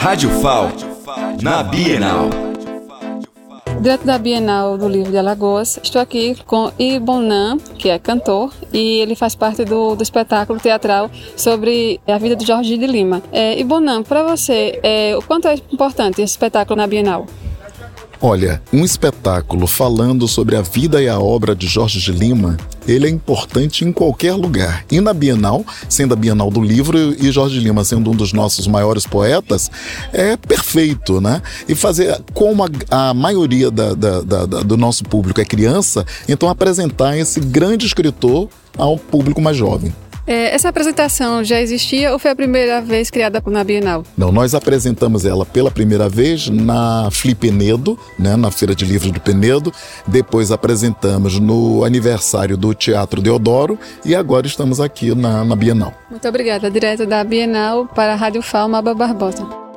Rádio FAO, na Bienal. Direto da Bienal do Livro de Alagoas, estou aqui com Ibonan, que é cantor, e ele faz parte do, do espetáculo teatral sobre a vida de Jorge de Lima. É, Ibonan, para você, é, o quanto é importante esse espetáculo na Bienal? Olha, um espetáculo falando sobre a vida e a obra de Jorge de Lima, ele é importante em qualquer lugar. E na Bienal, sendo a Bienal do Livro e Jorge de Lima sendo um dos nossos maiores poetas, é perfeito, né? E fazer, como a, a maioria da, da, da, do nosso público é criança, então apresentar esse grande escritor ao público mais jovem. É, essa apresentação já existia ou foi a primeira vez criada na Bienal? Não, nós apresentamos ela pela primeira vez na Fli Penedo, né, na Feira de Livros do Penedo. Depois apresentamos no aniversário do Teatro Deodoro e agora estamos aqui na, na Bienal. Muito obrigada. Direto da Bienal para a Rádio Falma Barbosa.